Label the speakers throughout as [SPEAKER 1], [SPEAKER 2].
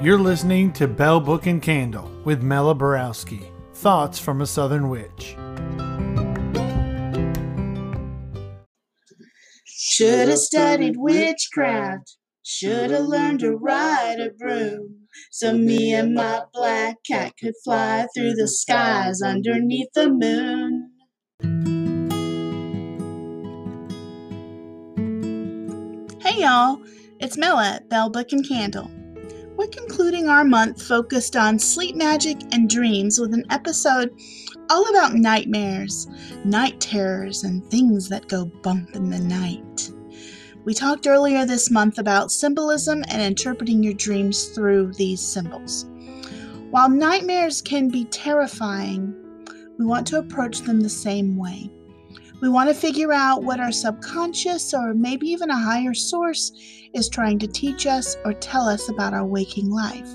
[SPEAKER 1] You're listening to Belle Book and Candle with Mela Borowski. Thoughts from a Southern Witch.
[SPEAKER 2] Should have studied witchcraft. Should have learned to ride a broom. So me and my black cat could fly through the skies underneath the moon. Hey y'all, it's Mela at Belle Book and Candle. We're concluding our month focused on sleep magic and dreams with an episode all about nightmares, night terrors, and things that go bump in the night. We talked earlier this month about symbolism and interpreting your dreams through these symbols. While nightmares can be terrifying, we want to approach them the same way. We want to figure out what our subconscious or maybe even a higher source is trying to teach us or tell us about our waking life.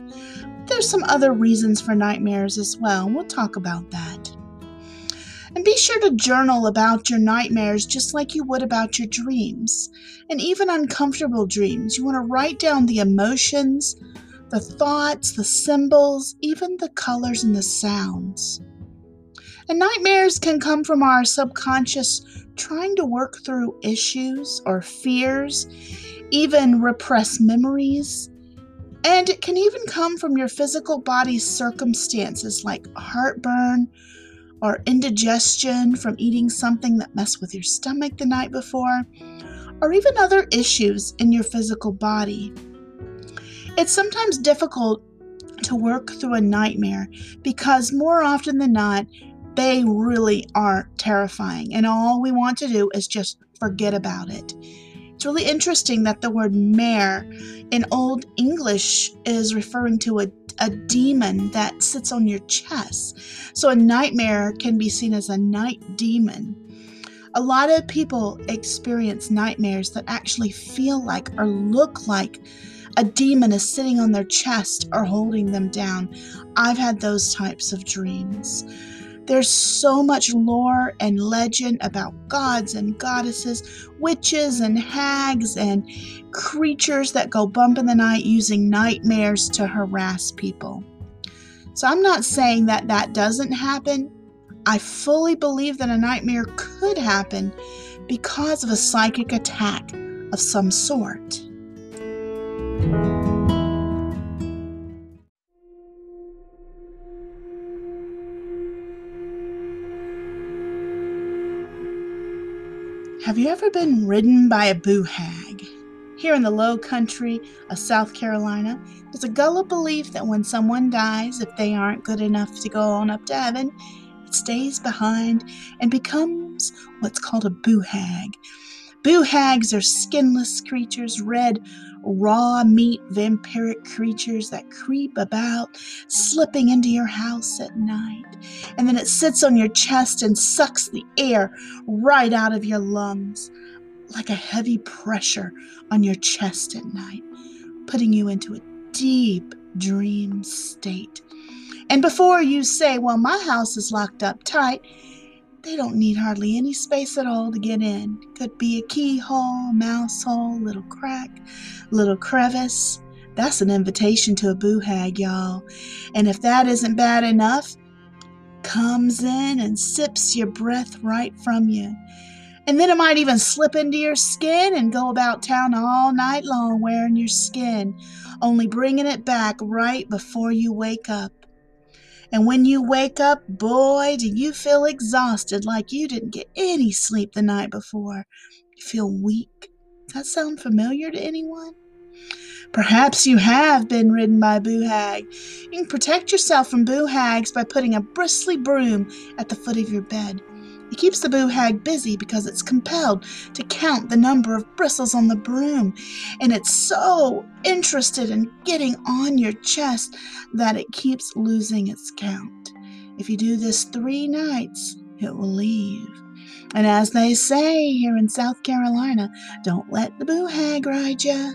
[SPEAKER 2] There's some other reasons for nightmares as well, and we'll talk about that. And be sure to journal about your nightmares just like you would about your dreams, and even uncomfortable dreams. You want to write down the emotions, the thoughts, the symbols, even the colors and the sounds. And nightmares can come from our subconscious trying to work through issues or fears, even repressed memories. And it can even come from your physical body's circumstances like heartburn or indigestion from eating something that messed with your stomach the night before, or even other issues in your physical body. It's sometimes difficult to work through a nightmare because more often than not, they really aren't terrifying, and all we want to do is just forget about it. It's really interesting that the word mare in Old English is referring to a, a demon that sits on your chest. So a nightmare can be seen as a night demon. A lot of people experience nightmares that actually feel like or look like a demon is sitting on their chest or holding them down. I've had those types of dreams. There's so much lore and legend about gods and goddesses, witches and hags, and creatures that go bump in the night using nightmares to harass people. So I'm not saying that that doesn't happen. I fully believe that a nightmare could happen because of a psychic attack of some sort. Have you ever been ridden by a boo hag? Here in the low country of South Carolina, there's a Gullah belief that when someone dies, if they aren't good enough to go on up to heaven, it stays behind and becomes what's called a boo hag. Boo hags are skinless creatures, red, raw meat vampiric creatures that creep about, slipping into your house at night. And then it sits on your chest and sucks the air right out of your lungs, like a heavy pressure on your chest at night, putting you into a deep dream state. And before you say, Well, my house is locked up tight, they don't need hardly any space at all to get in. Could be a keyhole, mouse hole, little crack, little crevice. That's an invitation to a boo hag, y'all. And if that isn't bad enough, comes in and sips your breath right from you. And then it might even slip into your skin and go about town all night long wearing your skin, only bringing it back right before you wake up. And when you wake up, boy, do you feel exhausted like you didn't get any sleep the night before. You feel weak. Does that sound familiar to anyone? Perhaps you have been ridden by a boo hag. You can protect yourself from boo hags by putting a bristly broom at the foot of your bed. It keeps the boo hag busy because it's compelled to count the number of bristles on the broom, and it's so interested in getting on your chest that it keeps losing its count. If you do this three nights, it will leave. And as they say here in South Carolina, don't let the boo hag ride ya.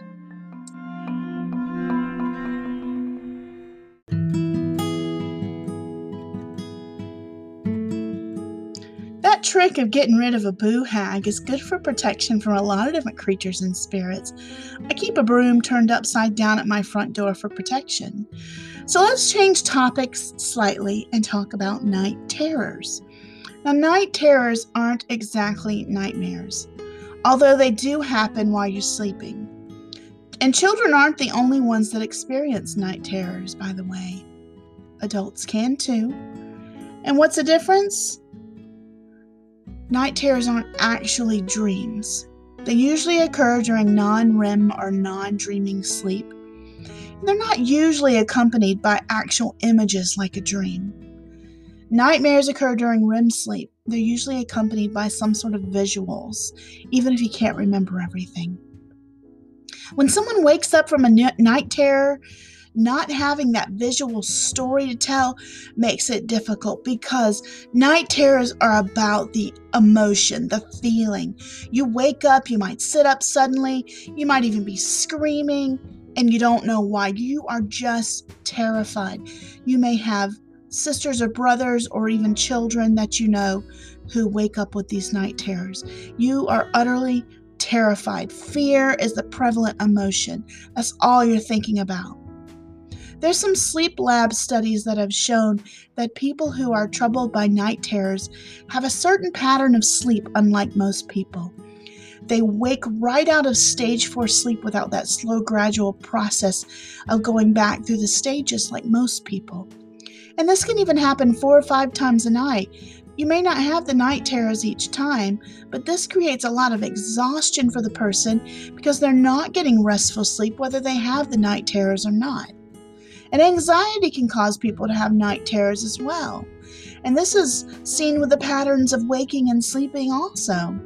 [SPEAKER 2] Trick of getting rid of a boo hag is good for protection from a lot of different creatures and spirits. I keep a broom turned upside down at my front door for protection. So let's change topics slightly and talk about night terrors. Now, night terrors aren't exactly nightmares, although they do happen while you're sleeping. And children aren't the only ones that experience night terrors, by the way. Adults can too. And what's the difference? Night terrors aren't actually dreams. They usually occur during non REM or non dreaming sleep. They're not usually accompanied by actual images like a dream. Nightmares occur during REM sleep. They're usually accompanied by some sort of visuals, even if you can't remember everything. When someone wakes up from a night terror, not having that visual story to tell makes it difficult because night terrors are about the emotion, the feeling. You wake up, you might sit up suddenly, you might even be screaming, and you don't know why. You are just terrified. You may have sisters or brothers or even children that you know who wake up with these night terrors. You are utterly terrified. Fear is the prevalent emotion. That's all you're thinking about. There's some sleep lab studies that have shown that people who are troubled by night terrors have a certain pattern of sleep unlike most people. They wake right out of stage four sleep without that slow, gradual process of going back through the stages like most people. And this can even happen four or five times a night. You may not have the night terrors each time, but this creates a lot of exhaustion for the person because they're not getting restful sleep whether they have the night terrors or not. And anxiety can cause people to have night terrors as well. And this is seen with the patterns of waking and sleeping also.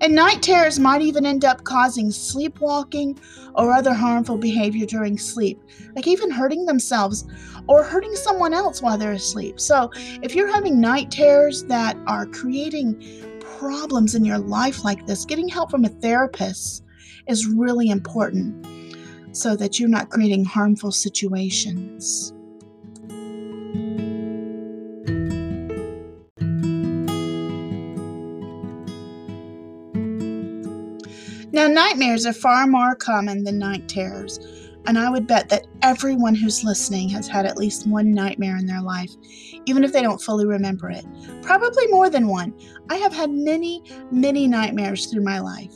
[SPEAKER 2] And night terrors might even end up causing sleepwalking or other harmful behavior during sleep, like even hurting themselves or hurting someone else while they're asleep. So, if you're having night terrors that are creating problems in your life like this, getting help from a therapist is really important so that you're not creating harmful situations. Now, nightmares are far more common than night terrors, and I would bet that everyone who's listening has had at least one nightmare in their life, even if they don't fully remember it. Probably more than one. I have had many, many nightmares through my life.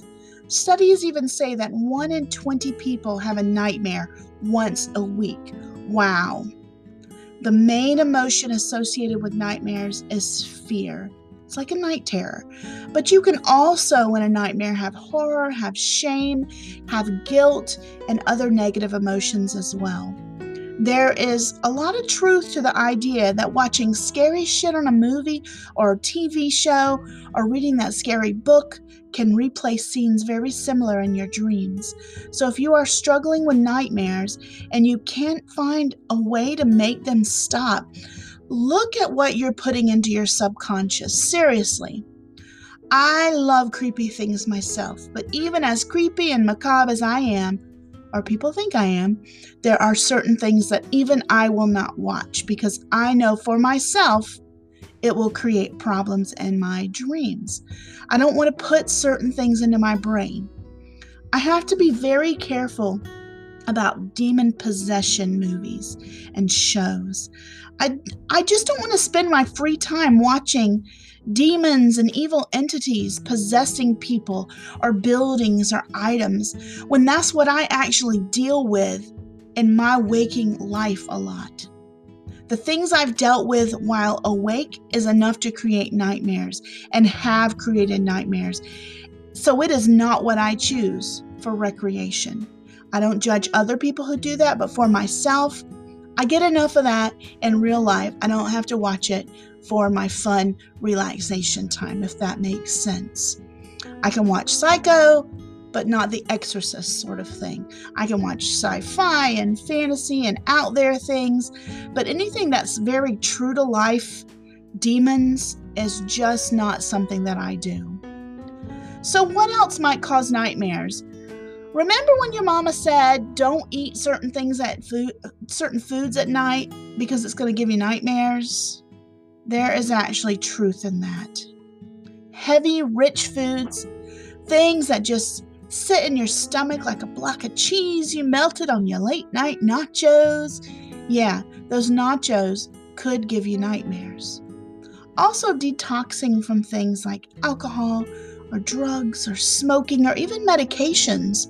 [SPEAKER 2] Studies even say that 1 in 20 people have a nightmare once a week. Wow. The main emotion associated with nightmares is fear. It's like a night terror. But you can also, in a nightmare, have horror, have shame, have guilt, and other negative emotions as well. There is a lot of truth to the idea that watching scary shit on a movie or a TV show or reading that scary book can replay scenes very similar in your dreams. So if you are struggling with nightmares and you can't find a way to make them stop, look at what you're putting into your subconscious. Seriously. I love creepy things myself, but even as creepy and macabre as I am, or people think I am, there are certain things that even I will not watch because I know for myself it will create problems in my dreams. I don't want to put certain things into my brain. I have to be very careful about demon possession movies and shows. I, I just don't want to spend my free time watching demons and evil entities possessing people or buildings or items when that's what I actually deal with in my waking life a lot. The things I've dealt with while awake is enough to create nightmares and have created nightmares. So it is not what I choose for recreation. I don't judge other people who do that, but for myself, I get enough of that in real life. I don't have to watch it for my fun relaxation time, if that makes sense. I can watch Psycho, but not the exorcist sort of thing. I can watch sci fi and fantasy and out there things, but anything that's very true to life, demons, is just not something that I do. So, what else might cause nightmares? Remember when your mama said don't eat certain things at food certain foods at night because it's going to give you nightmares? There is actually truth in that. heavy, rich foods, things that just sit in your stomach like a block of cheese you melted on your late night nachos. Yeah, those nachos could give you nightmares. Also, detoxing from things like alcohol or drugs or smoking or even medications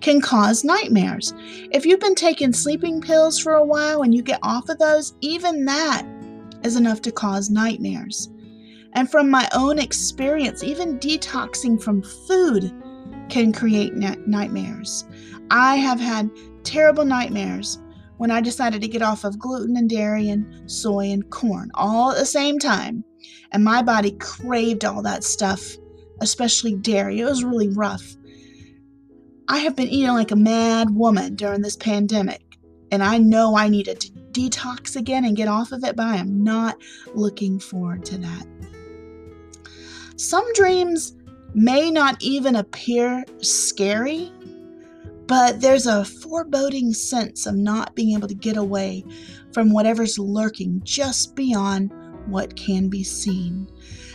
[SPEAKER 2] can cause nightmares. If you've been taking sleeping pills for a while and you get off of those, even that is enough to cause nightmares. And from my own experience, even detoxing from food can create nightmares. I have had terrible nightmares when I decided to get off of gluten and dairy and soy and corn all at the same time. And my body craved all that stuff, especially dairy. It was really rough. I have been eating like a mad woman during this pandemic, and I know I need to detox again and get off of it, but I am not looking forward to that. Some dreams may not even appear scary, but there's a foreboding sense of not being able to get away from whatever's lurking just beyond what can be seen.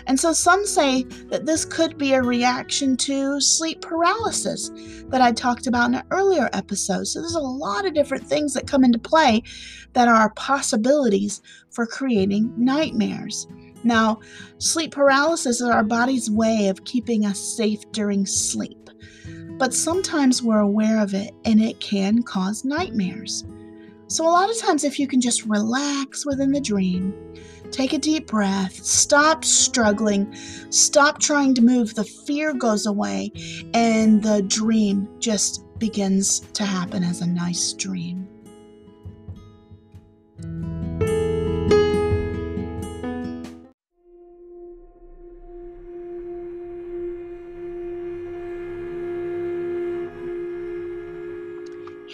[SPEAKER 2] And so some say that this could be a reaction to sleep paralysis that I talked about in an earlier episode. So there's a lot of different things that come into play that are possibilities for creating nightmares. Now, sleep paralysis is our body's way of keeping us safe during sleep, but sometimes we're aware of it and it can cause nightmares. So, a lot of times, if you can just relax within the dream, take a deep breath, stop struggling, stop trying to move, the fear goes away, and the dream just begins to happen as a nice dream.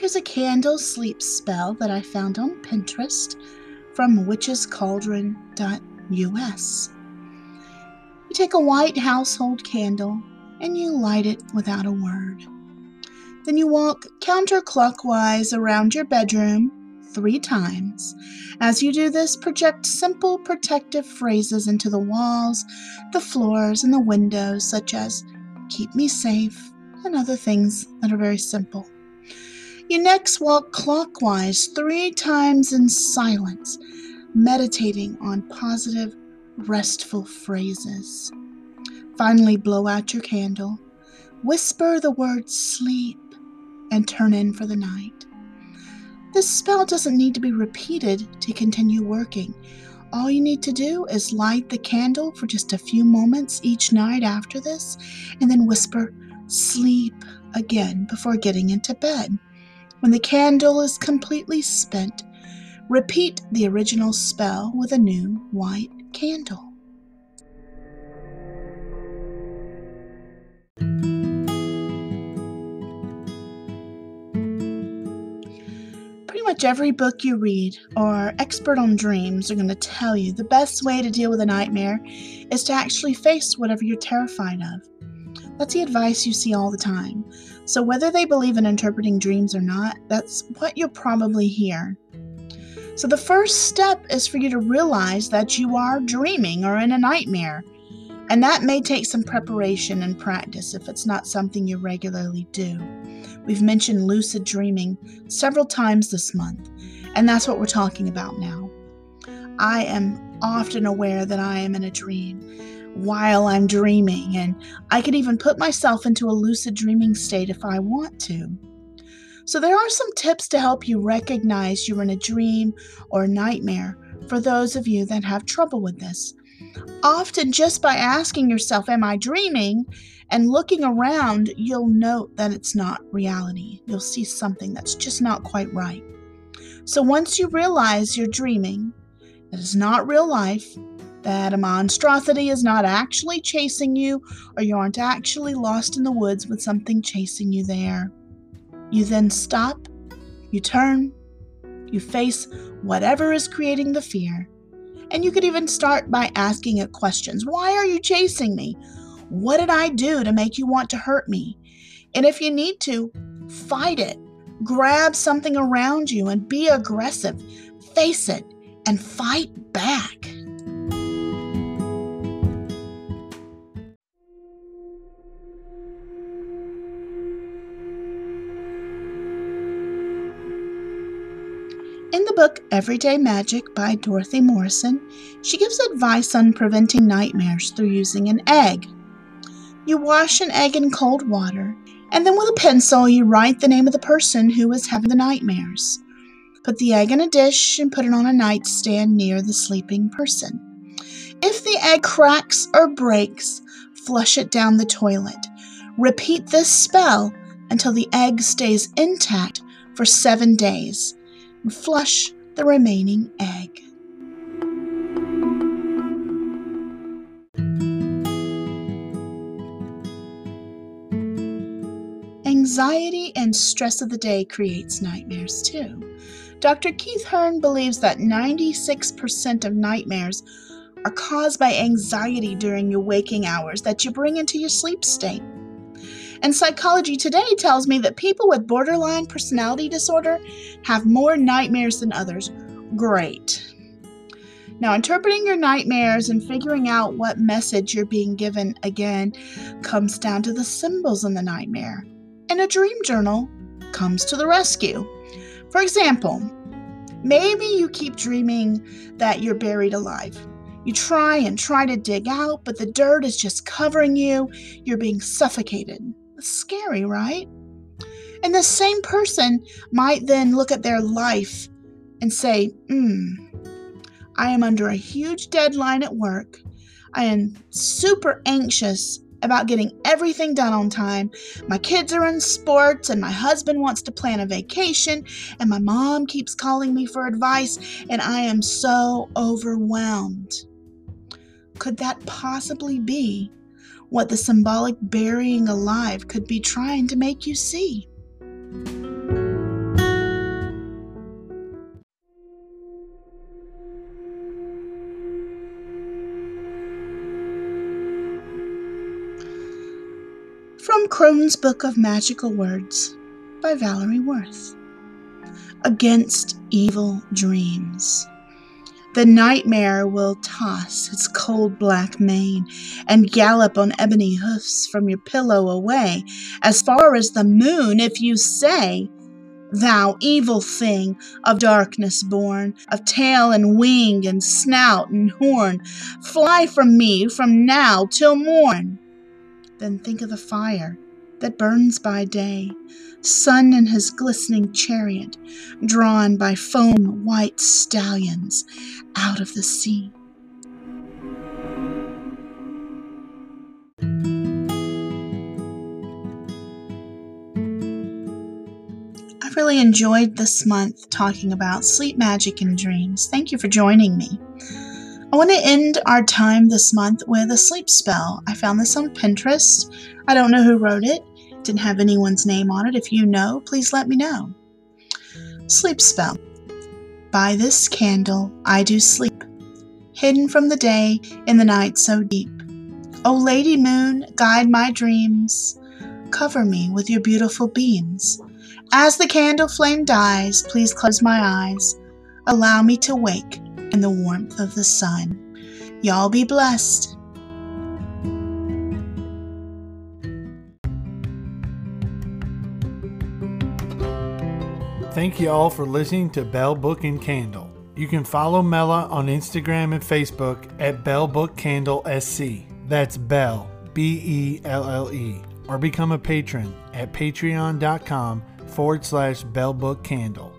[SPEAKER 2] Here's a candle sleep spell that I found on Pinterest from witchescauldron.us. You take a white household candle and you light it without a word. Then you walk counterclockwise around your bedroom three times. As you do this, project simple protective phrases into the walls, the floors, and the windows, such as keep me safe and other things that are very simple. You next walk clockwise three times in silence, meditating on positive, restful phrases. Finally, blow out your candle, whisper the word sleep, and turn in for the night. This spell doesn't need to be repeated to continue working. All you need to do is light the candle for just a few moments each night after this, and then whisper sleep again before getting into bed. When the candle is completely spent, repeat the original spell with a new white candle. Pretty much every book you read or expert on dreams are going to tell you the best way to deal with a nightmare is to actually face whatever you're terrified of. That's the advice you see all the time. So, whether they believe in interpreting dreams or not, that's what you'll probably hear. So, the first step is for you to realize that you are dreaming or in a nightmare. And that may take some preparation and practice if it's not something you regularly do. We've mentioned lucid dreaming several times this month, and that's what we're talking about now. I am often aware that I am in a dream while I'm dreaming, and I can even put myself into a lucid dreaming state if I want to. So, there are some tips to help you recognize you're in a dream or a nightmare for those of you that have trouble with this. Often, just by asking yourself, Am I dreaming? and looking around, you'll note that it's not reality. You'll see something that's just not quite right. So, once you realize you're dreaming, that is not real life, that a monstrosity is not actually chasing you, or you aren't actually lost in the woods with something chasing you there. You then stop, you turn, you face whatever is creating the fear, and you could even start by asking it questions Why are you chasing me? What did I do to make you want to hurt me? And if you need to, fight it. Grab something around you and be aggressive. Face it and fight back. In the book Everyday Magic by Dorothy Morrison, she gives advice on preventing nightmares through using an egg. You wash an egg in cold water, and then with a pencil, you write the name of the person who is having the nightmares. Put the egg in a dish and put it on a nightstand near the sleeping person. If the egg cracks or breaks, flush it down the toilet. Repeat this spell until the egg stays intact for seven days. And flush the remaining egg. Anxiety and stress of the day creates nightmares too. Dr. Keith Hearne believes that 96% of nightmares are caused by anxiety during your waking hours that you bring into your sleep state. And Psychology Today tells me that people with borderline personality disorder have more nightmares than others. Great. Now, interpreting your nightmares and figuring out what message you're being given again comes down to the symbols in the nightmare. And a dream journal comes to the rescue. For example, maybe you keep dreaming that you're buried alive. You try and try to dig out, but the dirt is just covering you. You're being suffocated. Scary, right? And the same person might then look at their life and say, hmm, I am under a huge deadline at work. I am super anxious about getting everything done on time. My kids are in sports, and my husband wants to plan a vacation, and my mom keeps calling me for advice, and I am so overwhelmed. Could that possibly be what the symbolic burying alive could be trying to make you see? From Crone's Book of Magical Words by Valerie Worth. Against Evil Dreams. The nightmare will toss its cold black mane and gallop on ebony hoofs from your pillow away, as far as the moon, if you say, Thou evil thing, of darkness born, of tail and wing and snout and horn, fly from me from now till morn. Then think of the fire that burns by day, sun in his glistening chariot, drawn by foam white stallions out of the sea. I've really enjoyed this month talking about sleep magic and dreams. Thank you for joining me. I want to end our time this month with a sleep spell. I found this on Pinterest. I don't know who wrote it, didn't have anyone's name on it. If you know, please let me know. Sleep spell. By this candle I do sleep, hidden from the day in the night so deep. O Lady Moon, guide my dreams, cover me with your beautiful beams. As the candle flame dies, please close my eyes. Allow me to wake in the warmth of the sun. Y'all be blessed.
[SPEAKER 1] Thank you all for listening to Belle Book and Candle. You can follow Mela on Instagram and Facebook at Belle Book Candle SC. That's Belle, B E L L E. Or become a patron at patreon.com forward slash Belle Book Candle.